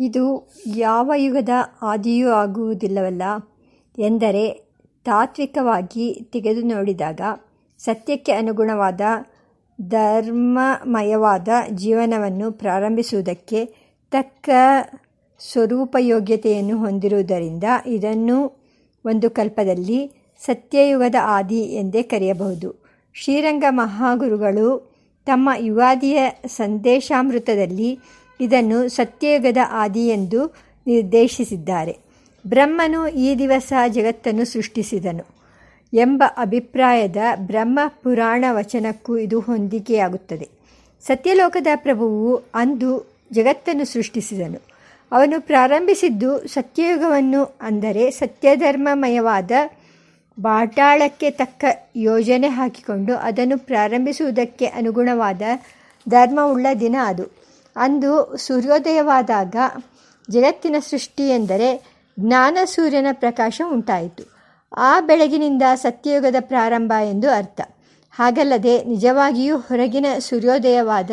ಇದು ಯಾವ ಯುಗದ ಆದಿಯೂ ಆಗುವುದಿಲ್ಲವಲ್ಲ ಎಂದರೆ ತಾತ್ವಿಕವಾಗಿ ತೆಗೆದು ನೋಡಿದಾಗ ಸತ್ಯಕ್ಕೆ ಅನುಗುಣವಾದ ಧರ್ಮಮಯವಾದ ಜೀವನವನ್ನು ಪ್ರಾರಂಭಿಸುವುದಕ್ಕೆ ತಕ್ಕ ಸ್ವರೂಪಯೋಗ್ಯತೆಯನ್ನು ಹೊಂದಿರುವುದರಿಂದ ಇದನ್ನು ಒಂದು ಕಲ್ಪದಲ್ಲಿ ಸತ್ಯಯುಗದ ಆದಿ ಎಂದೇ ಕರೆಯಬಹುದು. ಶ್ರೀರಂಗ ಮಹಾಗುರುಗಳು ತಮ್ಮ ಯುಗಾದಿಯ ಸಂದೇಶಾಮೃತದಲ್ಲಿ ಇದನ್ನು ಸತ್ಯಯುಗದ ಆದಿ ಎಂದು ನಿರ್ದೇಶಿಸಿದ್ದಾರೆ. ಬ್ರಹ್ಮನು ಈ ದಿವಸ ಜಗತ್ತನ್ನು ಸೃಷ್ಟಿಸಿದನು ಎಂಬ ಅಭಿಪ್ರಾಯದ ಬ್ರಹ್ಮ ಪುರಾಣ ವಚನಕ್ಕೂ ಇದು ಹೊಂದಿಕೆಯಾಗುತ್ತದೆ. ಸತ್ಯಲೋಕದ ಪ್ರಭುವು ಅಂದು ಜಗತ್ತನ್ನು ಸೃಷ್ಟಿಸಿದನು. ಅವನು ಪ್ರಾರಂಭಿಸಿದ್ದು ಸತ್ಯಯುಗವನ್ನು ಅಂದರೆ ಸತ್ಯಧರ್ಮಮಯವಾದ ಬಾಟಾಳಕ್ಕೆ ತಕ್ಕ ಯೋಜನೆ ಹಾಕಿಕೊಂಡು ಅದನ್ನು ಪ್ರಾರಂಭಿಸುವುದಕ್ಕೆ ಅನುಗುಣವಾದ ಧರ್ಮವುಳ್ಳ ದಿನ ಅದು. ಅಂದು ಸೂರ್ಯೋದಯವಾದಾಗ ಜಗತ್ತಿನ ಸೃಷ್ಟಿ ಎಂದರೆ ಜ್ಞಾನ ಸೂರ್ಯನ ಪ್ರಕಾಶ ಉಂಟಾಯಿತು. ಆ ಬೆಳಗಿನಿಂದ ಸತ್ಯಯುಗದ ಪ್ರಾರಂಭ ಎಂದು ಅರ್ಥ. ಹಾಗಲ್ಲದೆ ನಿಜವಾಗಿಯೂ ಹೊರಗಿನ ಸೂರ್ಯೋದಯವಾದ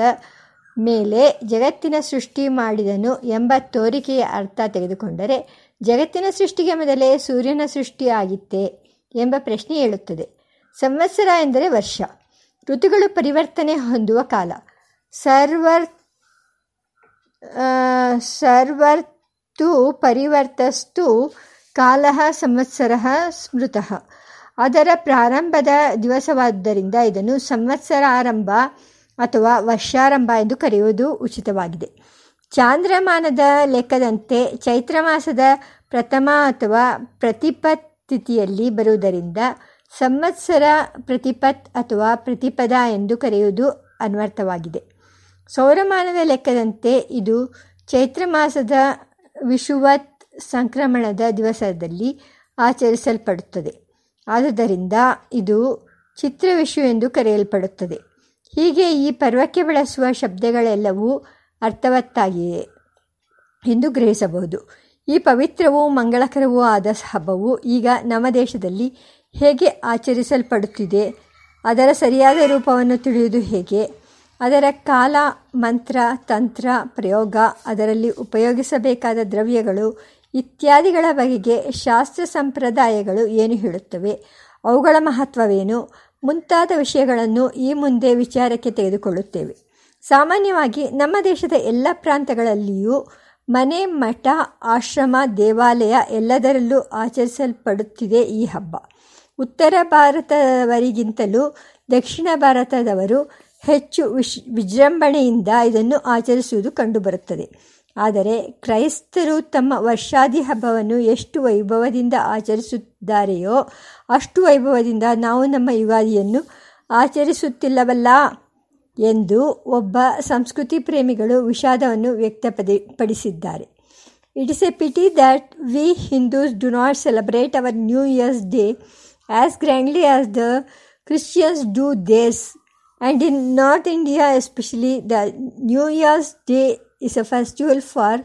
ಮೇಲೆ ಜಗತ್ತಿನ ಸೃಷ್ಟಿ ಮಾಡಿದನು ಎಂಬ ತೋರಿಕೆಯ ಅರ್ಥ ತೆಗೆದುಕೊಂಡರೆ, ಜಗತ್ತಿನ ಸೃಷ್ಟಿಗೆ ಮೊದಲೇ ಸೂರ್ಯನ ಸೃಷ್ಟಿ ಆಗಿತ್ತೇ ಎಂಬ ಪ್ರಶ್ನೆ ಹೇಳುತ್ತದೆ ಸಂವತ್ಸರ ಎಂದರೆ ವರ್ಷ. ಋತುಗಳು ಪರಿವರ್ತನೆ ಹೊಂದುವ ಕಾಲ. ಸರ್ವರ್ತು ಪರಿವರ್ತಸ್ತು ಕಾಲಃ ಸಂವತ್ಸರಃ ಸ್ಮೃತಃ. ಅದರ ಪ್ರಾರಂಭದ ದಿವಸವಾದ್ದರಿಂದ ಇದನ್ನು ಸಂವತ್ಸರ ಆರಂಭ ಅಥವಾ ವರ್ಷಾರಂಭ ಎಂದು ಕರೆಯುವುದು ಉಚಿತವಾಗಿದೆ. ಚಾಂದ್ರಮಾನದ ಲೆಕ್ಕದಂತೆ ಚೈತ್ರ ಮಾಸದ ಪ್ರಥಮ ಅಥವಾ ಪ್ರತಿಪತ್ ತಿಥಿಯಲ್ಲಿ ಬರುವುದರಿಂದ ಸಂವತ್ಸರ ಪ್ರತಿಪತ್ ಅಥವಾ ಪ್ರತಿಪದ ಎಂದು ಕರೆಯುವುದು ಅನ್ವರ್ಥವಾಗಿದೆ. ಸೌರಮಾನದ ಲೆಕ್ಕದಂತೆ ಇದು ಚೈತ್ರ ಮಾಸದ ವಿಷುವತ್ ಸಂಕ್ರಮಣದ ದಿವಸದಲ್ಲಿ ಆಚರಿಸಲ್ಪಡುತ್ತದೆ. ಆದುದರಿಂದ ಇದು ಚಿತ್ರವಿಷು ಎಂದು ಕರೆಯಲ್ಪಡುತ್ತದೆ. ಹೀಗೆ ಈ ಪರ್ವಕ್ಕೆ ಬಳಸುವ ಶಬ್ದಗಳೆಲ್ಲವೂ ಅರ್ಥವತ್ತಾಗಿವೆ ಎಂದು ಗ್ರಹಿಸಬಹುದು. ಈ ಪವಿತ್ರವೂ ಮಂಗಳಕರವೂ ಆದ ಹಬ್ಬವು ಈಗ ನಮ್ಮ ದೇಶದಲ್ಲಿ ಹೇಗೆ ಆಚರಿಸಲ್ಪಡುತ್ತಿದೆ, ಅದರ ಸರಿಯಾದ ರೂಪವನ್ನು ತಿಳಿಯುವುದು ಹೇಗೆ, ಅದರ ಕಾಲ, ಮಂತ್ರ, ತಂತ್ರ, ಪ್ರಯೋಗ, ಅದರಲ್ಲಿ ಉಪಯೋಗಿಸಬೇಕಾದ ದ್ರವ್ಯಗಳು ಇತ್ಯಾದಿಗಳ ಬಗೆಗೆ ಶಾಸ್ತ್ರ ಸಂಪ್ರದಾಯಗಳು ಏನು ಹೇಳುತ್ತವೆ, ಅವುಗಳ ಮಹತ್ವವೇನು ಮುಂತಾದ ವಿಷಯಗಳನ್ನು ಈ ಮುಂದೆ ವಿಚಾರಕ್ಕೆ ತೆಗೆದುಕೊಳ್ಳುತ್ತೇವೆ. ಸಾಮಾನ್ಯವಾಗಿ ನಮ್ಮ ದೇಶದ ಎಲ್ಲ ಪ್ರಾಂತಗಳಲ್ಲಿಯೂ ಮನೆ, ಮಠ, ಆಶ್ರಮ, ದೇವಾಲಯ ಎಲ್ಲದರಲ್ಲೂ ಆಚರಿಸಲ್ಪಡುತ್ತಿದೆ ಈ ಹಬ್ಬ. ಉತ್ತರ ಭಾರತದವರಿಗಿಂತಲೂ ದಕ್ಷಿಣ ಭಾರತದವರು ಹೆಚ್ಚು ವಿಜೃಂಭಣೆಯಿಂದ ಇದನ್ನು ಆಚರಿಸುವುದು ಕಂಡುಬರುತ್ತದೆ. ಆದರೆ ಕ್ರೈಸ್ತರು ತಮ್ಮ ವರ್ಷಾದಿ ಹಬ್ಬವನ್ನು ಎಷ್ಟು ವೈಭವದಿಂದ ಆಚರಿಸುತ್ತಾರೆಯೋ ಅಷ್ಟು ವೈಭವದಿಂದ ನಾವು ನಮ್ಮ ಯುಗಾದಿಯನ್ನು ಆಚರಿಸುತ್ತಿಲ್ಲವಲ್ಲ ಎಂದು ಒಬ್ಬ ಸಂಸ್ಕೃತಿ ಪ್ರೇಮಿಗಳು ವಿಷಾದವನ್ನು ವ್ಯಕ್ತಪಡಿಸಿದ್ದಾರೆ. It is a pity that we Hindus do not celebrate our new years day as grandly as the Christians do theirs, and in North India especially, the New Year's Day is a festival for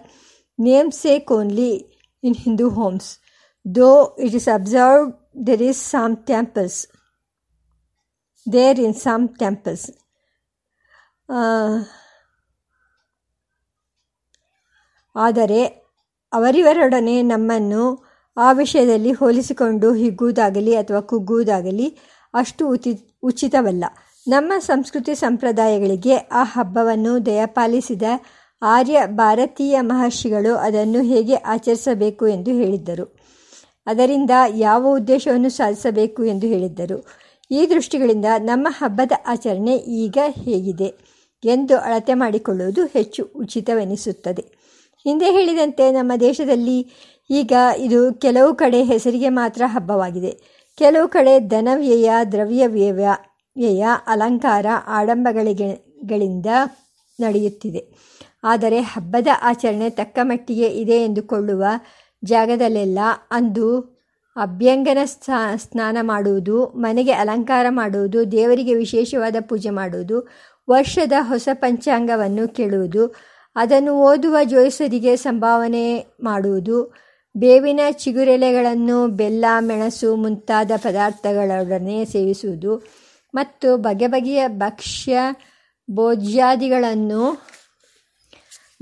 namesake only in Hindu homes, though it is observed there is some temples. There in some temples. ಆದರೆ ಅವರಿವರೊಡನೆ ನಮ್ಮನ್ನು ಆ ವಿಷಯದಲ್ಲಿ ಹೋಲಿಸಿಕೊಂಡು ಹಿಗ್ಗುವುದಾಗಲಿ ಅಥವಾ ಕುಗ್ಗುವುದಾಗಲಿ ಅಷ್ಟು ಉಚಿತವಲ್ಲ. ನಮ್ಮ ಸಂಸ್ಕೃತಿ ಸಂಪ್ರದಾಯಗಳಿಗೆ ಆ ಹಬ್ಬವನ್ನು ದಯಪಾಲಿಸಿದ ಆರ್ಯ ಭಾರತೀಯ ಮಹರ್ಷಿಗಳು ಅದನ್ನು ಹೇಗೆ ಆಚರಿಸಬೇಕು ಎಂದು ಹೇಳಿದ್ದರು, ಅದರಿಂದ ಯಾವ ಉದ್ದೇಶವನ್ನು ಸಾಧಿಸಬೇಕು ಎಂದು ಹೇಳಿದ್ದರು. ಈ ದೃಷ್ಟಿಗಳಿಂದ ನಮ್ಮ ಹಬ್ಬದ ಆಚರಣೆ ಈಗ ಹೇಗಿದೆ ಎಂದು ಅಳತೆ ಮಾಡಿಕೊಳ್ಳುವುದು ಹೆಚ್ಚು ಉಚಿತವೆನಿಸುತ್ತದೆ. ಹಿಂದೆ ಹೇಳಿದಂತೆ ನಮ್ಮ ದೇಶದಲ್ಲಿ ಈಗ ಇದು ಕೆಲವು ಕಡೆ ಹೆಸರಿಗೆ ಮಾತ್ರ ಹಬ್ಬವಾಗಿದೆ. ಕೆಲವು ಕಡೆ ಧನವ್ಯಯ, ದ್ರವ್ಯವ್ಯಯ, ಅಲಂಕಾರ, ಆಡಂಬಗಳಿಗೆಗಳಿಂದ ನಡೆಯುತ್ತಿದೆ. ಆದರೆ ಹಬ್ಬದ ಆಚರಣೆ ತಕ್ಕಮಟ್ಟಿಗೆ ಇದೆ ಎಂದುಕೊಳ್ಳುವ ಜಾಗದಲ್ಲೆಲ್ಲ ಅಂದು ಅಭ್ಯಂಗನ ಸ್ನಾನ ಮಾಡುವುದು, ಮನೆಗೆ ಅಲಂಕಾರ ಮಾಡುವುದು, ದೇವರಿಗೆ ವಿಶೇಷವಾದ ಪೂಜೆ ಮಾಡುವುದು, ವರ್ಷದ ಹೊಸ ಪಂಚಾಂಗವನ್ನು ಕೇಳುವುದು, ಅದನ್ನು ಓದುವ ಜೋಯಿಸರಿಗೆ ಸಂಭಾವನೆ ಮಾಡುವುದು, ಬೇವಿನ ಚಿಗುರೆಲೆಗಳನ್ನು ಬೆಲ್ಲ, ಮೆಣಸು ಮುಂತಾದ ಪದಾರ್ಥಗಳೊಡನೆ ಸೇವಿಸುವುದು ಮತ್ತು ಬಗೆ ಬಗೆಯ ಭಕ್ಷ್ಯ, ಭೋಜ್ಯಾದಿಗಳನ್ನು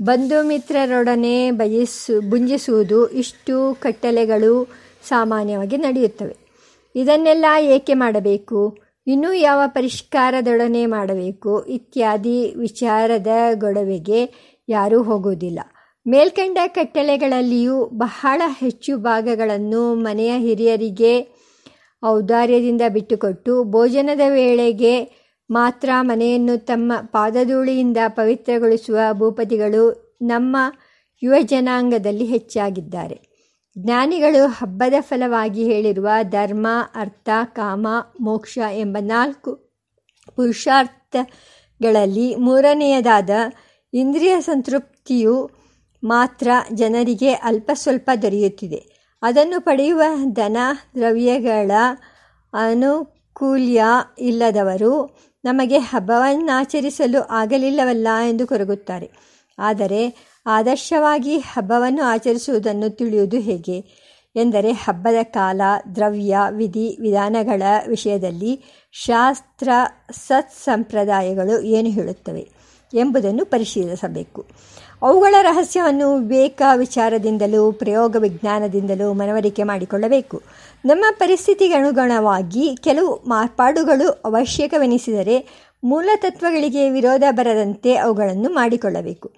ಬಂಧು ಮಿತ್ರರೊಡನೆ ಬಯಸು, ಭುಂಜಿಸುವುದು ಇಷ್ಟು ಕಟ್ಟಲೆಗಳು ಸಾಮಾನ್ಯವಾಗಿ ನಡೆಯುತ್ತವೆ. ಇದನ್ನೆಲ್ಲ ಏಕೆ ಮಾಡಬೇಕು? ಇನ್ನೂ ಯಾವ ಪರಿಷ್ಕಾರದೊಡನೆ ಮಾಡಬೇಕು? ಇತ್ಯಾದಿ ವಿಚಾರದ ಗೊಡವೆಗೆ ಯಾರೂ ಹೋಗುವುದಿಲ್ಲ. ಮೇಲ್ಕಂಡ ಕಟ್ಟಲೆಗಳಲ್ಲಿಯೂ ಬಹಳ ಹೆಚ್ಚು ಭಾಗಗಳನ್ನು ಮನೆಯ ಹಿರಿಯರಿಗೆ ಔದಾರ್ಯದಿಂದ ಬಿಟ್ಟುಕೊಟ್ಟು ಭೋಜನದ ವೇಳೆಗೆ ಮಾತ್ರ ಮನೆಯನ್ನು ತಮ್ಮ ಪಾದಧೂಳಿಯಿಂದ ಪವಿತ್ರಗೊಳಿಸುವ ಭೂಪತಿಗಳು ನಮ್ಮ ಯುವ ಜನಾಂಗದಲ್ಲಿ ಹೆಚ್ಚಾಗಿದ್ದಾರೆ. ಜ್ಞಾನಿಗಳು ಹಬ್ಬದ ಫಲವಾಗಿ ಹೇಳಿರುವ ಧರ್ಮ, ಅರ್ಥ, ಕಾಮ, ಮೋಕ್ಷ ಎಂಬ ನಾಲ್ಕು ಪುರುಷಾರ್ಥಗಳಲ್ಲಿ ಮೂರನೆಯದಾದ ಇಂದ್ರಿಯ ಸಂತೃಪ್ತಿಯು ಮಾತ್ರ ಜನರಿಗೆ ಅಲ್ಪ ಸ್ವಲ್ಪ ದೊರೆಯುತ್ತಿದೆ. ಅದನ್ನು ಪಡೆಯುವ ಧನ ದ್ರವ್ಯಗಳ ಅನುಕೂಲ್ಯ ಇಲ್ಲದವರು ನಮಗೆ ಹಬ್ಬವನ್ನಾಚರಿಸಲು ಆಗಲಿಲ್ಲವಲ್ಲ ಎಂದು ಕೊರಗುತ್ತಾರೆ. ಆದರೆ ಆದರ್ಶವಾಗಿ ಹಬ್ಬವನ್ನು ಆಚರಿಸುವುದನ್ನು ತಿಳಿಯುವುದು ಹೇಗೆ? ಎಂದರೆ ಹಬ್ಬದ ಕಾಲ, ದ್ರವ್ಯ, ವಿಧಿ, ವಿಧಾನಗಳ ವಿಷಯದಲ್ಲಿ ಶಾಸ್ತ್ರ ಸತ್ಸಂಪ್ರದಾಯಗಳು ಏನು ಹೇಳುತ್ತವೆ ಎಂಬುದನ್ನು ಪರಿಶೀಲಿಸಬೇಕು. ಅವುಗಳ ರಹಸ್ಯವನ್ನು ವಿವೇಕ ವಿಚಾರದಿಂದಲೂ, ಪ್ರಯೋಗ ವಿಜ್ಞಾನದಿಂದಲೂ ಮನವರಿಕೆ ಮಾಡಿಕೊಳ್ಳಬೇಕು. ನಮ್ಮ ಪರಿಸ್ಥಿತಿಗನುಗುಣವಾಗಿ ಕೆಲವು ಮಾರ್ಪಾಡುಗಳು ಅವಶ್ಯಕವೆನಿಸಿದರೆ ಮೂಲತತ್ವಗಳಿಗೆ ವಿರೋಧ ಬರದಂತೆ ಅವುಗಳನ್ನು ಮಾಡಿಕೊಳ್ಳಬೇಕು.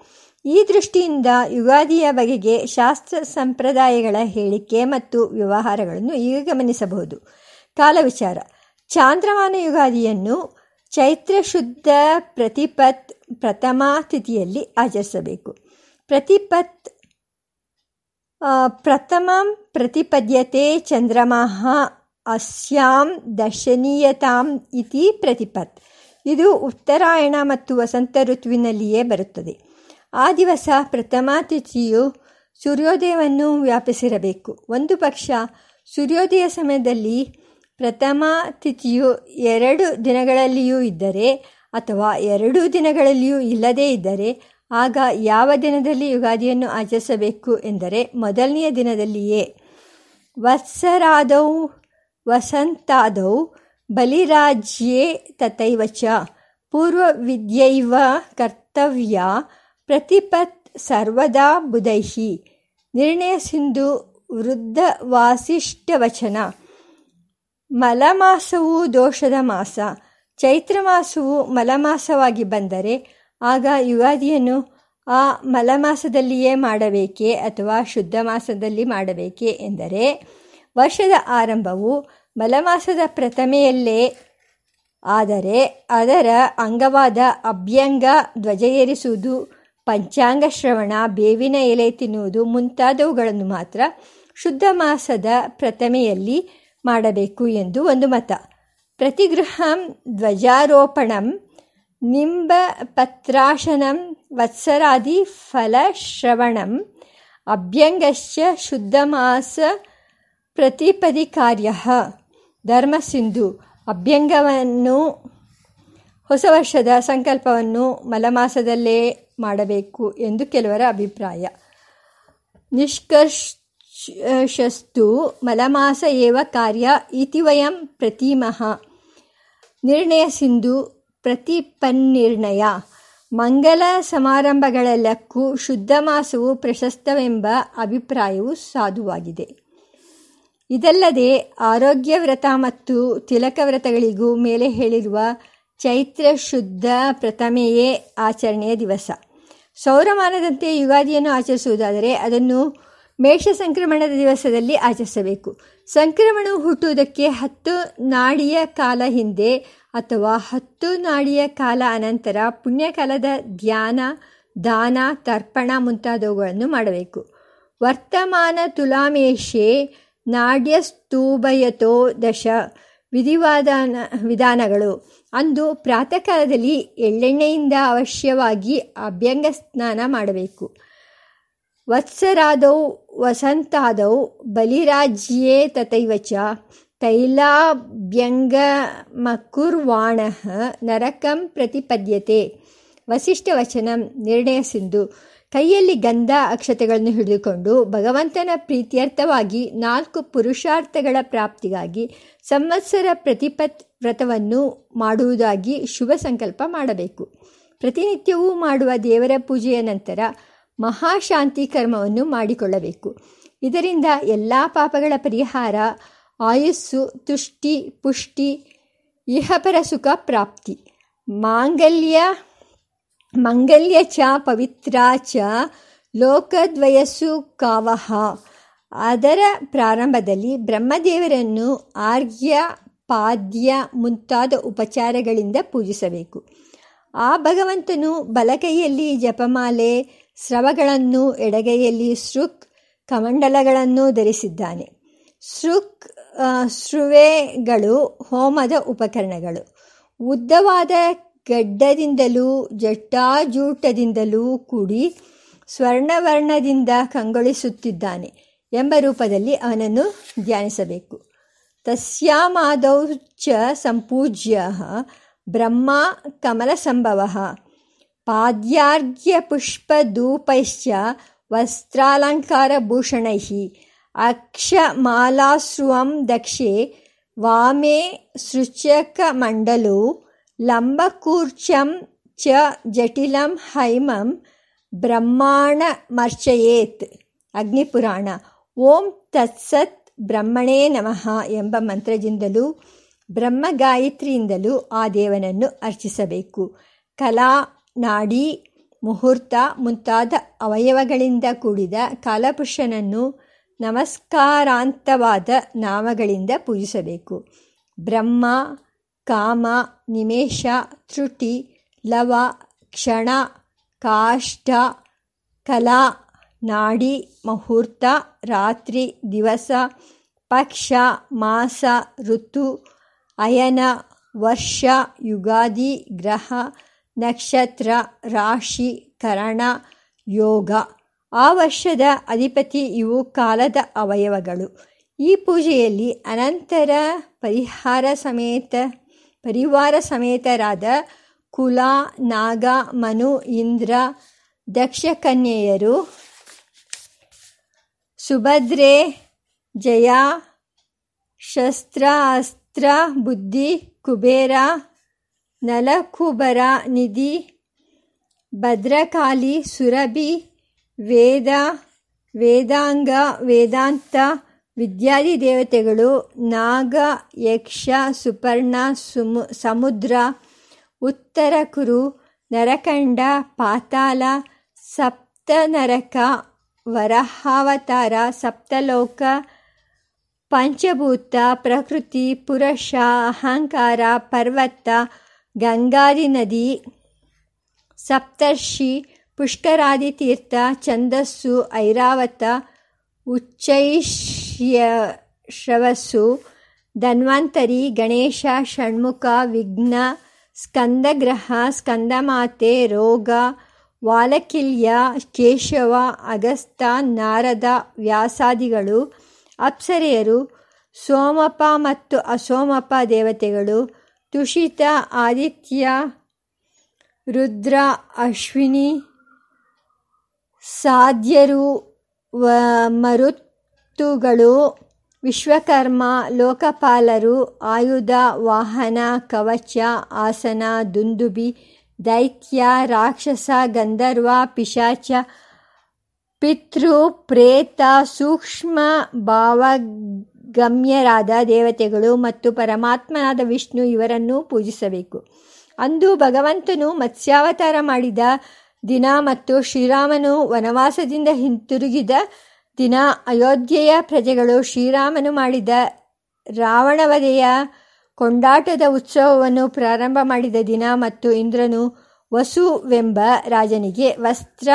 ಈ ದೃಷ್ಟಿಯಿಂದ ಯುಗಾದಿಯ ಬಗೆಗೆ ಶಾಸ್ತ್ರ ಸಂಪ್ರದಾಯಗಳ ಹೇಳಿಕೆ ಮತ್ತು ವ್ಯವಹಾರಗಳನ್ನು ಈಗ ಗಮನಿಸಬಹುದು. ಕಾಲವಿಚಾರ ಚಾಂದ್ರಮಾನ ಯುಗಾದಿಯನ್ನು ಚೈತ್ರ ಶುದ್ಧ ಪ್ರತಿಪತ್ ಪ್ರಥಮ ತಿಥಿಯಲ್ಲಿ ಆಚರಿಸಬೇಕು. ಪ್ರತಿಪತ್ ಪ್ರಥಮ ಪ್ರತಿಪದ್ಯತೆ ಚಂದ್ರಮಃ ಅಸ್ಯಾಂ ದರ್ಶನೀಯತಾಂ ಇತಿ ಪ್ರತಿಪತ್. ಇದು ಉತ್ತರಾಯಣ ಮತ್ತು ವಸಂತ ಋತುವಿನಲ್ಲಿಯೇ ಬರುತ್ತದೆ. ಆ ದಿವಸ ಪ್ರಥಮ ತಿಥಿಯು ಸೂರ್ಯೋದಯವನ್ನು ವ್ಯಾಪಿಸಿರಬೇಕು. ಒಂದು ಪಕ್ಷ ಸೂರ್ಯೋದಯ ಸಮಯದಲ್ಲಿ ಪ್ರಥಮ ತಿಥಿಯು ಎರಡು ದಿನಗಳಲ್ಲಿಯೂ ಇದ್ದರೆ ಅಥವಾ ಎರಡೂ ದಿನಗಳಲ್ಲಿಯೂ ಇಲ್ಲದೇ ಇದ್ದರೆ ಆಗ ಯಾವ ದಿನದಲ್ಲಿ ಯುಗಾದಿಯನ್ನು ಆಚರಿಸಬೇಕು ಎಂದರೆ ಮೊದಲನೆಯ ದಿನದಲ್ಲಿಯೇ. ವತ್ಸರಾದೌ, ವಸಂತಾದೌ, ಬಲಿರಾಜ್ಯೇ ತಥೈವಚ. ಪೂರ್ವ ಪೂರ್ವವಿದ್ಯೈವ ಕರ್ತವ್ಯ ಪ್ರತಿಪತ್ ಸರ್ವದಾ ಬುಧೈಹಿ. ನಿರ್ಣಯ ಸಿಂಧು ವೃದ್ಧ ವಾಸಿಷ್ಠವಚನ ಮಲಮಾಸವು ದೋಷದ ಮಾಸ. ಚೈತ್ರ ಮಾಸವು ಮಲಮಾಸವಾಗಿ ಬಂದರೆ ಆಗ ಯುಗಾದಿಯನ್ನು ಆ ಮಲಮಾಸದಲ್ಲಿಯೇ ಮಾಡಬೇಕೇ ಅಥವಾ ಶುದ್ಧ ಮಾಸದಲ್ಲಿ ಮಾಡಬೇಕೇ ಎಂದರೆ ವರ್ಷದ ಆರಂಭವು ಮಲಮಾಸದ ಪ್ರಥಮೆಯಲ್ಲೇ ಆದರೆ ಅದರ ಅಂಗವಾದ ಅಭ್ಯಂಗ ಧ್ವಜ ಏರಿಸುವುದು ಪಂಚಾಂಗ ಶ್ರವಣ, ಬೇವಿನ ಎಲೆ ತಿನ್ನುವುದು ಮುಂತಾದವುಗಳನ್ನು ಮಾತ್ರ ಶುದ್ಧ ಮಾಸದ ಪ್ರಥಮೆಯಲ್ಲಿ ಮಾಡಬೇಕು ಎಂದು ಒಂದು ಮತ. ಪ್ರತಿಗೃಹಂ ಧ್ವಜಾರೋಪಣಂ ನಿಂಬಪತ್ರಾಶನಂ ವತ್ಸರಾದಿ ಫಲಶ್ರವಣಂ ಅಭ್ಯಂಗಶ್ಚ ಶುದ್ಧಮಾಸ ಪ್ರತಿಪದಿ ಕಾರ್ಯ ಧರ್ಮಸಿಂಧು ಅಭ್ಯಂಗವನ್ನು ಹೊಸ ವರ್ಷದ ಸಂಕಲ್ಪವನ್ನು ಮಲಮಾಸದಲ್ಲೇ ಮಾಡಬೇಕು ಎಂದು ಕೆಲವರ ಅಭಿಪ್ರಾಯ. ನಿಷ್ಕರ್ಷಸ್ತು ಮಲಮಾಸ ಏವ ಕಾರ್ಯ ಇತಿ ವಯಂ ಪ್ರತೀಮಃ. ನಿರ್ಣಯ ಸಿಂಧು ಪ್ರತಿಪನ್ನಿರ್ಣಯ. ಮಂಗಲ ಸಮಾರಂಭಗಳೆಲ್ಲಕ್ಕೂ ಶುದ್ಧ ಮಾಸವು ಪ್ರಶಸ್ತವೆಂಬ ಅಭಿಪ್ರಾಯವು ಸಾಧುವಾಗಿದೆ. ಇದಲ್ಲದೆ ಆರೋಗ್ಯ ವ್ರತ ಮತ್ತು ತಿಲಕ ವ್ರತಗಳಿಗೂ ಮೇಲೆ ಹೇಳಿರುವ ಚೈತ್ರ ಶುದ್ಧ ಪ್ರಥಮೆಯೇ ಆಚರಣೆಯ ದಿವಸ. ಸೌರಮಾನದಂತೆ ಯುಗಾದಿಯನ್ನು ಆಚರಿಸುವುದಾದರೆ ಅದನ್ನು ಮೇಷ ಸಂಕ್ರಮಣದ ದಿವಸದಲ್ಲಿ ಆಚರಿಸಬೇಕು. ಸಂಕ್ರಮಣವು ಹುಟ್ಟುವುದಕ್ಕೆ ಹತ್ತು ನಾಡಿಯ ಕಾಲ ಹಿಂದೆ ಅಥವಾ ಹತ್ತು ನಾಡಿಯ ಕಾಲ ಅನಂತರ ಪುಣ್ಯಕಾಲದ ಧ್ಯಾನ, ದಾನ, ತರ್ಪಣ ಮುಂತಾದವುಗಳನ್ನು ಮಾಡಬೇಕು. ವರ್ತಮಾನ ತುಲಾಮೇಶೆ ನಾಡ್ಯಸ್ತೂಭಯತೋ ದಶ ವಿಧಿವಾದಾನ ವಿಧಾನಗಳು. ಅಂದು ಪ್ರಾತಃ ಕಾಲದಲ್ಲಿ ಎಳ್ಳೆಣ್ಣೆಯಿಂದ ಅವಶ್ಯವಾಗಿ ಅಭ್ಯಂಗ ಸ್ನಾನ ಮಾಡಬೇಕು. ವತ್ಸರಾದೌ ವಸಂತಾದೌ ಬಲಿರಾಜ್ಯೇ ತಥೈವ ಚ ತೈಲಾಭ್ಯಂಗಮಕುರ್ವಾಣ ನರಕಂ ಪ್ರತಿಪದ್ಯತೆ. ವಸಿಷ್ಠವಚನಂ, ನಿರ್ಣಯ ಸಿಂಧು. ಕೈಯಲ್ಲಿ ಗಂಧ ಅಕ್ಷತೆಗಳನ್ನು ಹಿಡಿದುಕೊಂಡು ಭಗವಂತನ ಪ್ರೀತ್ಯರ್ಥವಾಗಿ ನಾಲ್ಕು ಪುರುಷಾರ್ಥಗಳ ಪ್ರಾಪ್ತಿಗಾಗಿ ಸಂವತ್ಸರ ಪ್ರತಿಪತ್ ವ್ರತವನ್ನು ಮಾಡುವುದಾಗಿ ಶುಭ ಸಂಕಲ್ಪ ಮಾಡಬೇಕು. ಪ್ರತಿನಿತ್ಯವೂ ಮಾಡುವ ದೇವರ ಪೂಜೆಯ ನಂತರ ಮಹಾಶಾಂತಿ ಕರ್ಮವನ್ನು ಮಾಡಿಕೊಳ್ಳಬೇಕು. ಇದರಿಂದ ಎಲ್ಲ ಪಾಪಗಳ ಪರಿಹಾರ, ಆಯುಸ್ಸು, ತುಷ್ಟಿ, ಪುಷ್ಟಿ, ಇಹಪರ ಸುಖ ಪ್ರಾಪ್ತಿ. ಮಾಂಗಲ್ಯ, ಮಂಗಲ್ಯ ಚ, ಪವಿತ್ರ ಚ, ಲೋಕದ್ವಯಸ್ಸು ಕಾವಹ. ಅದರ ಪ್ರಾರಂಭದಲ್ಲಿ ಬ್ರಹ್ಮದೇವರನ್ನು ಆರ್ಘ್ಯ ಪಾದ್ಯ ಮುಂತಾದ ಉಪಚಾರಗಳಿಂದ ಪೂಜಿಸಬೇಕು. ಆ ಭಗವಂತನು ಬಲಕೈಯಲ್ಲಿ ಜಪಮಾಲೆ ಸ್ರವಗಳನ್ನು ಎಡಗೈಯಲ್ಲಿ ಸೃಕ್ ಕಮಂಡಲಗಳನ್ನು ಧರಿಸಿದ್ದಾನೆ. ಸೃಕ್ ಸೃವೆಗಳು ಹೋಮದ ಉಪಕರಣಗಳು. ಉದ್ದವಾದ ಗಡ್ಡದಿಂದಲೂ ಜಟ್ಟಾಜೂಟದಿಂದಲೂ ಕೂಡಿ ಸ್ವರ್ಣವರ್ಣದಿಂದ ಕಂಗೊಳಿಸುತ್ತಿದ್ದಾನೆ ಎಂಬ ರೂಪದಲ್ಲಿ ಅವನನ್ನು ಧ್ಯಾನಿಸಬೇಕು. ತಸ್ಯಾಮಾದೌ ಚ ಸಂಪೂಜ್ಯ ಬ್ರಹ್ಮ ಕಮಲಸಂಭವ. ಪಾದ್ಯಾರ್ಘ್ಯಪುಷ್ಪಧೂಪೈಶ್ಚ ವಸ್ತ್ರಾಲಂಕಾರಭೂಷಣೈ ಅಕ್ಷಮಾಲಾಶ್ರುವಂ ದಕ್ಷೆ ವಾಮೆ ಸೃಚಕಮಂಡಲೋ ಲಂಬಕೂರ್ಚಂ ಚ ಜಟಿಲಂ ಹೈಮಂ ಬ್ರಹ್ಮಾಣಮರ್ಚಯೇತ್ ಅಗ್ನಿಪುರಾಣ ಓಂ ತತ್ಸತ್ ಬ್ರಹ್ಮಣೇ ನಮಃ ಎಂಬ ಮಂತ್ರದಿಂದಲೂ ಬ್ರಹ್ಮಗಾಯತ್ರಿಯಿಂದಲೂ ಆ ದೇವನನ್ನು ಅರ್ಚಿಸಬೇಕು। ಕಲಾ ನಾಡಿ ಮುಹೂರ್ತ ಮುಂತಾದ ಅವಯವಗಳಿಂದ ಕೂಡಿದ ಕಾಲಪುರುಷನನ್ನು ನಮಸ್ಕಾರಾಂತವಾದ ನಾಮಗಳಿಂದ ಪೂಜಿಸಬೇಕು. ಬ್ರಹ್ಮ, ಕಾಮ ನಿಮೇಶ ತ್ರುಟಿ, ಲವ, ಕ್ಷಣ, ಕಾಷ್ಟ, ಕಲಾ, ನಾಡಿ, ಮುಹೂರ್ತ, ರಾತ್ರಿ, ದಿವಸ, ಪಕ್ಷ, ಮಾಸ, ಋತು, ಅಯನ, ವರ್ಷ, ಯುಗಾದಿ, ಗ್ರಹ ನಕ್ಷತ್ರ, ರಾಶಿ ಕರಣ ಯೋಗ. ಆ ವರ್ಷದ ಅಧಿಪತಿ ಇವು ಕಾಲದ ಅವಯವಗಳು. ಈ ಪೂಜೆಯಲ್ಲಿ ಅನಂತರ ಪರಿಹಾರ ಸಮೇತ, ಪರಿವಾರ ಸಮೇತರಾದ ಕುಲ, ನಾಗ, ಮನು, ಇಂದ್ರ, ದಕ್ಷ ಕನ್ಯೆಯರು, ಸುಭದ್ರೆ, ಜಯ, ಶಸ್ತ್ರ, ಅಸ್ತ್ರ, ಬುದ್ಧಿ, ಕುಬೇರ ನಲಕುಬರ ನಿಧಿ ಭದ್ರಕಾಲಿ ಸುರಭಿ ವೇದ ವೇದಾಂಗ ವೇದಾಂತ ವಿದ್ಯಾದಿ ದೇವತೆಗಳು ನಾಗ, ಯಕ್ಷ, ಸುಪರ್ಣ, ಸುಮು, ಸಮುದ್ರ ಉತ್ತರ ಕುರು ನರಕಂಡ, ಪಾತಾಳ, ಸಪ್ತನರಕ, ವರಹಾವತಾರ, ಸಪ್ತಲೋಕ, ಪಂಚಭೂತ, ಪ್ರಕೃತಿ, ಪುರುಷ, ಅಹಂಕಾರ, ಪರ್ವತ ಗಂಗಾದಿ ನದಿ ಸಪ್ತರ್ಷಿ ಪುಷ್ಕರಾದಿ ತೀರ್ಥ ಛಂದಸ್ಸು, ಐರಾವತ ಉಚ್ಚೈಶ್ರವಸ್ಸು ಧನ್ವಂತರಿ, ಗಣೇಶ, ಷಣ್ಮುಖ, ವಿಘ್ನ, ಸ್ಕಂದಗ್ರಹ, ಸ್ಕಂದಮಾತೆ, ರೋಗ, ವಾಲಕಿಲ್ಯ, ಕೇಶವ, ಅಗಸ್ತ, ನಾರದ ವ್ಯಾಸಾದಿಗಳು, ಅಪ್ಸರೆಯರು ಸೋಮಪ ಮತ್ತು ಅಸೋಮಪ ದೇವತೆಗಳು ತುಷಿತ ಆದಿತ್ಯ, ರುದ್ರ, ಅಶ್ವಿನಿ, ಸಾಧ್ಯರು, ವ, ಮರುತ್ತುಗಳು, ವಿಶ್ವಕರ್ಮ, ಲೋಕಪಾಲರು, ಆಯುಧ, ವಾಹನ, ಕವಚ, ಆಸನ, ದುಂದುಬಿ, ದೈತ್ಯ, ರಾಕ್ಷಸ, ಗಂಧರ್ವ, ಪಿಶಾಚ, ಪಿತೃ, ಪ್ರೇತ, ಸೂಕ್ಷ್ಮ ಭಾವಗಮ್ಯರಾದ ದೇವತೆಗಳು ಮತ್ತು ಪರಮಾತ್ಮನಾದ ವಿಷ್ಣು ಇವರನ್ನು ಪೂಜಿಸಬೇಕು. ಅಂದು ಭಗವಂತನು ಮತ್ಸ್ಯಾವತಾರ ಮಾಡಿದ ದಿನ ಮತ್ತು ಶ್ರೀರಾಮನು ವನವಾಸದಿಂದ ಹಿಂತಿರುಗಿದ ದಿನ ಅಯೋಧ್ಯೆಯ ಪ್ರಜೆಗಳು ಶ್ರೀರಾಮನು ಮಾಡಿದ ರಾವಣವಧೆಯ ಕೊಂಡಾಟದ ಉತ್ಸವವನ್ನು ಪ್ರಾರಂಭ ಮಾಡಿದ ದಿನ ಮತ್ತು ಇಂದ್ರನು ವಸುವೆಂಬ ರಾಜನಿಗೆ ವಸ್ತ್ರ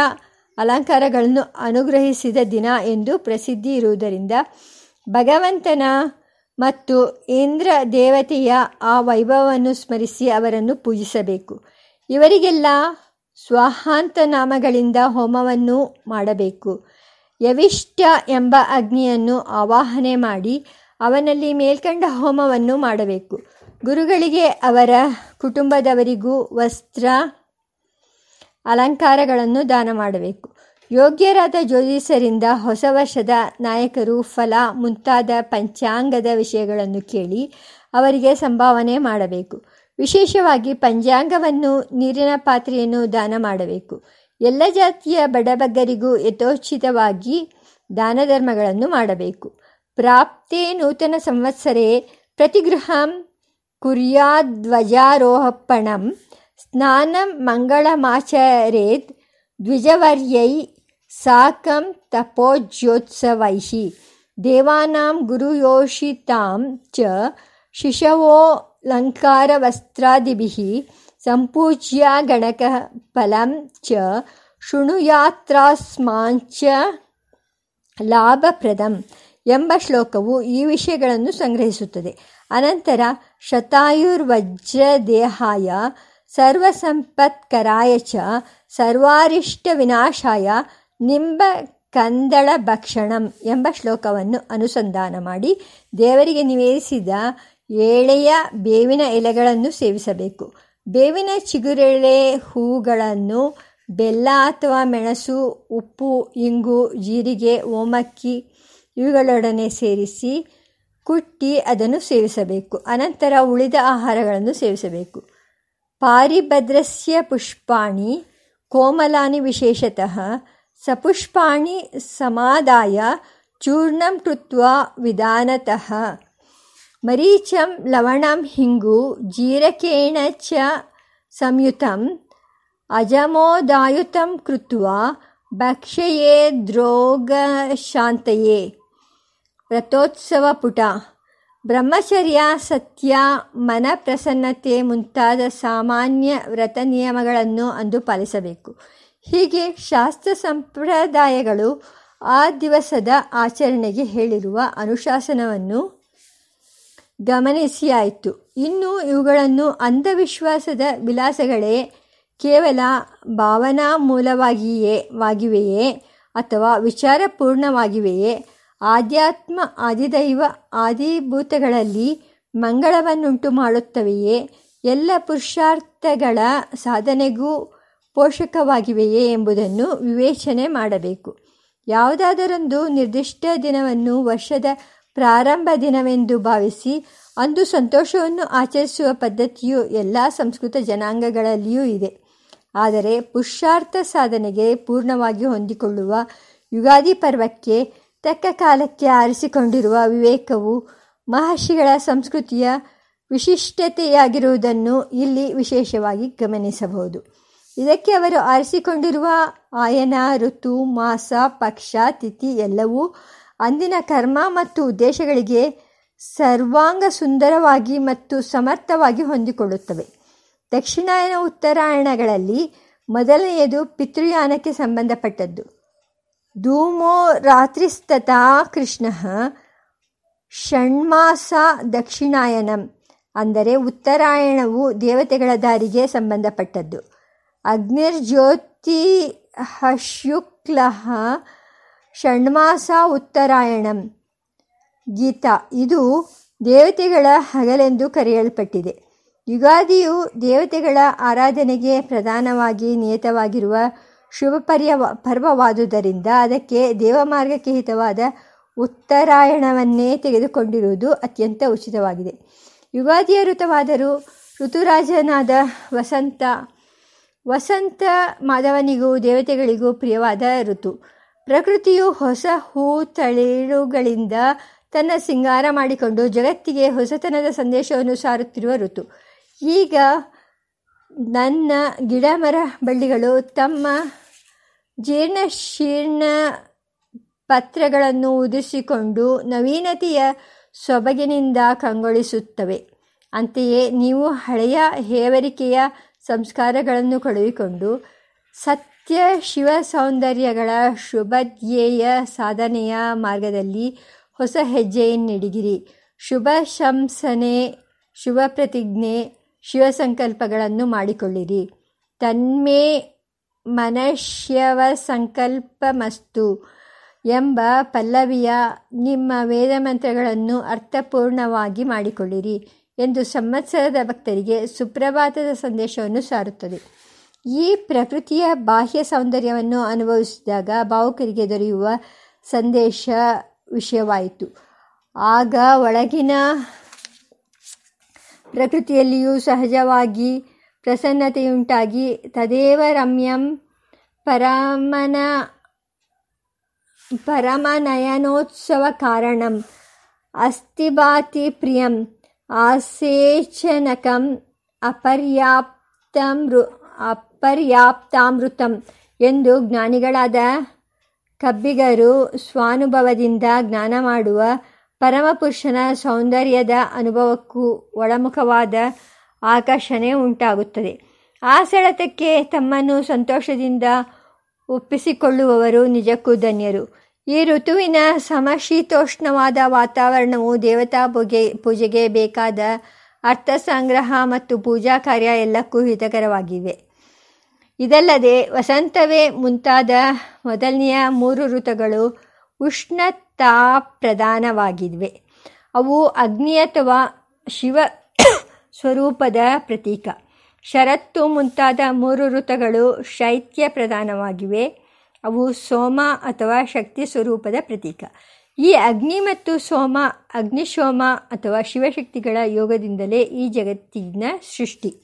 ಅಲಂಕಾರಗಳನ್ನು ಅನುಗ್ರಹಿಸಿದ ದಿನ ಎಂದು ಪ್ರಸಿದ್ಧಿ ಇರುವುದರಿಂದ ಭಗವಂತನ ಮತ್ತು ಇಂದ್ರ ದೇವತೆಯ ಆ ವೈಭವವನ್ನು ಸ್ಮರಿಸಿ ಅವರನ್ನು ಪೂಜಿಸಬೇಕು. ಇವರಿಗೆಲ್ಲ ಸ್ವಾಹಾಂತ ನಾಮಗಳಿಂದ ಹೋಮವನ್ನು ಮಾಡಬೇಕು. ಯವಿಷ್ಟ ಎಂಬ ಅಗ್ನಿಯನ್ನು ಆವಾಹನೆ ಮಾಡಿ ಅವನಲ್ಲಿ ಮೇಲ್ಕಂಡ ಹೋಮವನ್ನು ಮಾಡಬೇಕು. ಗುರುಗಳಿಗೆ ಅವರ ಕುಟುಂಬದವರಿಗೂ ವಸ್ತ್ರ ಅಲಂಕಾರಗಳನ್ನು ದಾನ ಮಾಡಬೇಕು. ಯೋಗ್ಯರಾದ ಜ್ಯೋತಿಷರಿಂದ ಹೊಸ ವರ್ಷದ ನಾಯಕರು ಫಲ ಮುಂತಾದ ಪಂಚಾಂಗದ ವಿಷಯಗಳನ್ನು ಕೇಳಿ ಅವರಿಗೆ ಸಂಭಾವನೆ ಮಾಡಬೇಕು. ವಿಶೇಷವಾಗಿ ಪಂಚಾಂಗವನ್ನು ನೀರಿನ ಪಾತ್ರೆಯನ್ನು ದಾನ ಮಾಡಬೇಕು. ಎಲ್ಲ ಜಾತಿಯ ಬಡಬಗ್ಗರಿಗೂ ಯಥೋಚಿತವಾಗಿ ದಾನ ಧರ್ಮಗಳನ್ನು ಮಾಡಬೇಕು. ಪ್ರಾಪ್ತೇ ನೂತನ ಸಂವತ್ಸರೇ ಪ್ರತಿಗೃಹಂ ಕುರ್ಯಾಧ್ವಜಾರೋಹಪ್ಪಣಂ ಸ್ನಾನ ಮಂಗಳಮಾಚರೇದ್ ದ್ವಿಜವರ್ಯೈ ಸಾಕಂ ತಪೋಜ್ಯೋತ್ಸವೈಹಿ ದೇವಾನಾಂ ಗುರುಯೋಷಿತಾಂ ಚ ಶಿಶವೋಲಂಕಾರವಸ್ತ್ರಾದಿಭಿः ಸಂಪೂಜ್ಯ ಗಣಕಫಲಂ ಚ ಶೃಣುಯಾತ್ರಾಸ್ಮಾಂಚ ಲಾಭಪ್ರದಂ ಎಂಬ ಶ್ಲೋಕವು ಈ ವಿಷಯಗಳನ್ನು ಸಂಗ್ರಹಿಸುತ್ತದೆ. ಅನಂತರ ಶತಾಯುರ್ವಜ್ರದೇಹಾಯ ಸರ್ವಸಂಪತ್ಕರಾಯ ಚ ಸರ್ವಾರಿಷ್ಟ ವಿನಾಶಾಯ ನಿಂಬ ಕಂದಳ ಭಕ್ಷಣಂ ಎಂಬ ಶ್ಲೋಕವನ್ನು ಅನುಸಂಧಾನ ಮಾಡಿ ದೇವರಿಗೆ ನಿವೇದಿಸಿದ ಏಳೆಯ ಬೇವಿನ ಎಲೆಗಳನ್ನು ಸೇವಿಸಬೇಕು. ಬೇವಿನ ಚಿಗುರೆಳೆ ಹೂಗಳನ್ನು ಬೆಲ್ಲ ಅಥವಾ ಮೆಣಸು, ಉಪ್ಪು, ಇಂಗು, ಜೀರಿಗೆ, ಓಮಕ್ಕಿ ಇವುಗಳೊಡನೆ ಸೇರಿಸಿ ಕುಟ್ಟಿ ಅದನ್ನು ಸೇವಿಸಬೇಕು. ಅನಂತರ ಉಳಿದ ಆಹಾರಗಳನ್ನು ಸೇವಿಸಬೇಕು. ಪಾರಿಭದ್ರಸ್ಯ ಪುಷ್ಪಾಣಿ ಕೋಮಲಾನಿ ವಿಶೇಷತಃ ಸಪುಷ್ಪಾಣಿ ಸಮಾದಾಯ ಚೂರ್ಣಂ ಕೃತ್ವಾ ವಿಧಾನತಃ ಮರೀಚಂ ಲವಣಂ ಹಿಂಗು ಜೀರಕೇಣ ಚ ಸಂಯುತಂ ಅಜಮೋದಾಯುತಂ ಕೃತ್ವಾ द्रोगशान्तये। ರಥೋತ್ಸವ ಪುಟ ಬ್ರಹ್ಮಚರ್ಯ ಸತ್ಯ ಮನ ಪ್ರಸನ್ನತೆ ಮುಂತಾದ ಸಾಮಾನ್ಯ ವ್ರತ ನಿಯಮಗಳನ್ನು ಅಂದು ಪಾಲಿಸಬೇಕು। ಹೀಗೆ ಶಾಸ್ತ್ರ ಸಂಪ್ರದಾಯಗಳು ಆ ದಿವಸದ ಆಚರಣೆಗೆ ಹೇಳಿರುವ ಅನುಶಾಸನವನ್ನು ಗಮನಿಸಿಯಾಯಿತು. ಇನ್ನು ಇವುಗಳನ್ನು ಅಂಧವಿಶ್ವಾಸದ ವಿಲಾಸಗಳೇ ಕೇವಲ ಭಾವನಾ ಮೂಲವಾಗಿಯೇ ವಾಗಿವೆಯೇ ಅಥವಾ ವಿಚಾರಪೂರ್ಣವಾಗಿವೆಯೇ? ಆಧ್ಯಾತ್ಮ ಆದಿದೈವ ಆದಿಭೂತಗಳಲ್ಲಿ ಮಂಗಳವನ್ನುಂಟು ಮಾಡುತ್ತವೆಯೇ ಎಲ್ಲ ಪುರುಷಾರ್ಥಗಳ ಸಾಧನೆಗೂ ಪೋಷಕವಾಗಿವೆಯೇ ಎಂಬುದನ್ನು ವಿವೇಚನೆ ಮಾಡಬೇಕು. ಯಾವುದಾದರೊಂದು ನಿರ್ದಿಷ್ಟ ದಿನವನ್ನು ವರ್ಷದ ಪ್ರಾರಂಭ ದಿನವೆಂದು ಭಾವಿಸಿ, ಅಂದು ಸಂತೋಷವನ್ನು ಆಚರಿಸುವ ಪದ್ಧತಿಯು ಎಲ್ಲ ಸಂಸ್ಕೃತ ಜನಾಂಗಗಳಲ್ಲಿಯೂ ಇದೆ. ಆದರೆ ಪುರುಷಾರ್ಥ ಸಾಧನೆಗೆ ಪೂರ್ಣವಾಗಿ ಹೊಂದಿಕೊಳ್ಳುವ ಯುಗಾದಿ ಪರ್ವಕ್ಕೆ ತಕ್ಕ ಕಾಲಕ್ಕೆ ಆರಿಸಿಕೊಂಡಿರುವ ವಿವೇಕವು ಮಹರ್ಷಿಗಳ ಸಂಸ್ಕೃತಿಯ ವಿಶಿಷ್ಟತೆಯಾಗಿರುವುದನ್ನು ಇಲ್ಲಿ ವಿಶೇಷವಾಗಿ ಗಮನಿಸಬಹುದು. ಇದಕ್ಕೆ ಅವರು ಆರಿಸಿಕೊಂಡಿರುವ ಆಯನ, ಋತು, ಮಾಸ, ಪಕ್ಷ, ತಿಥಿ ಎಲ್ಲವೂ ಅಂದಿನ ಕರ್ಮ ಮತ್ತು ಉದ್ದೇಶಗಳಿಗೆ ಸರ್ವಾಂಗ ಸುಂದರವಾಗಿ ಮತ್ತು ಸಮರ್ಥವಾಗಿ ಹೊಂದಿಕೊಳ್ಳುತ್ತವೆ. ದಕ್ಷಿಣಾಯನ ಉತ್ತರಾಯಣಗಳಲ್ಲಿ ಮೊದಲನೆಯದು ಪಿತೃಯಾನಕ್ಕೆ ಸಂಬಂಧಪಟ್ಟದ್ದು. ಧೂಮೋ ರಾತ್ರಿಸ್ತತಾ ಕೃಷ್ಣ ಷಣ್ಮಾಸ ದಕ್ಷಿಣಾಯನಂ ಅಂದರೆ ಉತ್ತರಾಯಣವು ದೇವತೆಗಳ ದಾರಿಗೆ ಸಂಬಂಧಪಟ್ಟದ್ದು. ಅಗ್ನಿರ್ಜ್ಯೋತಿ ಹಶ್ಯುಕ್ಲ ಷಣ್ಮಾಸ ಉತ್ತರಾಯಣಂ. ಗೀತಾ, ಇದು ದೇವತೆಗಳ ಹಗಲೆಂದು ಕರೆಯಲ್ಪಟ್ಟಿದೆ. ಯುಗಾದಿಯು ದೇವತೆಗಳ ಆರಾಧನೆಗೆ ಪ್ರಧಾನವಾಗಿ ನಿಯತವಾಗಿರುವ ಶುಭ ಪರ್ಯ ಪರ್ವವಾದುದರಿಂದ ಅದಕ್ಕೆ ದೇವಮಾರ್ಗಕ್ಕೆ ಹಿತವಾದ ಉತ್ತರಾಯಣವನ್ನೇ ತೆಗೆದುಕೊಂಡಿರುವುದು ಅತ್ಯಂತ ಉಚಿತವಾಗಿದೆ. ಯುಗಾದಿಯ ಋತವಾದರೂ ಋತುರಾಜನಾದ ವಸಂತ ವಸಂತ ಮಾಧವನಿಗೂ ದೇವತೆಗಳಿಗೂ ಪ್ರಿಯವಾದ ಋತು. ಪ್ರಕೃತಿಯು ಹೊಸ ಹೂ ತಳಿಳುಗಳಿಂದ ತನ್ನ ಸಿಂಗಾರ ಮಾಡಿಕೊಂಡು ಜಗತ್ತಿಗೆ ಹೊಸತನದ ಸಂದೇಶವನ್ನು ಸಾರುತ್ತಿರುವ ಋತು. ಈಗ ನನ್ನ ಗಿಡ ಮರ ಬಳ್ಳಿಗಳು ತಮ್ಮ ಜೀರ್ಣಶೀರ್ಣ ಪತ್ರಗಳನ್ನು ಉದಿಸಿಕೊಂಡು ನವೀನತೆಯ ಸೊಬಗಿನಿಂದ ಕಂಗೊಳಿಸುತ್ತವೆ. ಅಂತೆಯೇ ನೀವು ಹಳೆಯ ಹೇವರಿಕೆಯ ಸಂಸ್ಕಾರಗಳನ್ನು ಕಳುಹಿಕೊಂಡು ಸತ್ಯ ಶಿವ ಸೌಂದರ್ಯಗಳ ಶುಭಧ್ಯೇಯ ಸಾಧನೆಯ ಮಾರ್ಗದಲ್ಲಿ ಹೊಸ ಹೆಜ್ಜೆಯನ್ನಿಡಿಗಿರಿ ಶುಭ ಶಂಸನೆ, ಶುಭ ಪ್ರತಿಜ್ಞೆ, ಶಿವ ಸಂಕಲ್ಪಗಳನ್ನು ಮಾಡಿಕೊಳ್ಳಿರಿ. ತನ್ಮೇ ಮನಶ್ಯವ ಸಂಕಲ್ಪಮಸ್ತು ಎಂಬ ಪಲ್ಲವಿಯ ನಿಮ್ಮ ವೇದ ಮಂತ್ರಗಳನ್ನು ಅರ್ಥಪೂರ್ಣವಾಗಿ ಮಾಡಿಕೊಳ್ಳಿರಿ. ಎಂದು ಸಂವತ್ಸರದ ಭಕ್ತರಿಗೆ ಸುಪ್ರಭಾತದ ಸಂದೇಶವನ್ನು ಸಾರುತ್ತದೆ. ಈ ಪ್ರಕೃತಿಯ ಬಾಹ್ಯ ಸೌಂದರ್ಯವನ್ನು ಅನುಭವಿಸಿದಾಗ ಭಾವುಕರಿಗೆ ದೊರೆಯುವ ಸಂದೇಶ ವಿಷಯವಾಯಿತು. ಆಗ ಒಳಗಿನ ಪ್ರಕೃತಿಯಲ್ಲಿಯೂ ಸಹಜವಾಗಿ ಪ್ರಸನ್ನತೆಯುಂಟಾಗಿ ತದೇವ ರಮ್ಯಂ ಪರಮನ, ಪರಮನಯನೋತ್ಸವ ಕಾರಣಂ ಅಸ್ತಿಭಾತಿ ಪ್ರಿಯಂ ಆಸೇಚನಕಂ ಅಪರ್ಯಾಪ್ತಮೃ ಅಪರ್ಯಾಪ್ತಾಮೃತಂ ಎಂದು ಜ್ಞಾನಿಗಳಾದ ಕಬ್ಬಿಗರು ಸ್ವಾನುಭವದಿಂದ ಜ್ಞಾನ ಮಾಡುವ ಪರಮಪುರುಷನ ಸೌಂದರ್ಯದ ಅನುಭವಕ್ಕೂ ಒಳಮುಖವಾದ ಆಕರ್ಷಣೆ ಉಂಟಾಗುತ್ತದೆ. ಆ ಸೆಳೆತಕ್ಕೆ ತಮ್ಮನ್ನು ಸಂತೋಷದಿಂದ ಒಪ್ಪಿಸಿಕೊಳ್ಳುವವರು ನಿಜಕ್ಕೂ ಧನ್ಯರು. ಈ ಋತುವಿನ ಸಮಶೀತೋಷ್ಣವಾದ ವಾತಾವರಣವು ದೇವತಾ ಪೂಜೆ, ಪೂಜೆಗೆ ಬೇಕಾದ ಅರ್ಥ ಸಂಗ್ರಹ ಮತ್ತು ಪೂಜಾ ಕಾರ್ಯ ಎಲ್ಲಕ್ಕೂ ಹಿತಕರವಾಗಿವೆ. ಇದಲ್ಲದೆ ವಸಂತವೇ ಮುಂತಾದ ಮೊದಲನೆಯ ಮೂರು ಋತುಗಳು ಉಷ್ಣತಾ ಪ್ರಧಾನವಾಗಿವೆ ಅವು ಅಗ್ನಿ ಅಥವಾ ಶಿವ ಸ್ವರೂಪದ ಪ್ರತೀಕ. ಶರತ್ತು ಮುಂತಾದ ಮೂರು ಋತುಗಳು ಶೈತ್ಯ ಪ್ರಧಾನವಾಗಿವೆ. ಅವು ಸೋಮ ಅಥವಾ ಶಕ್ತಿ ಸ್ವರೂಪದ ಪ್ರತೀಕ. ಈ ಅಗ್ನಿ ಮತ್ತು ಸೋಮ, ಅಗ್ನಿಶೋಮ ಅಥವಾ ಶಿವಶಕ್ತಿಗಳ ಯೋಗದಿಂದಲೇ ಈ ಜಗತ್ತಿನ ಸೃಷ್ಟಿ.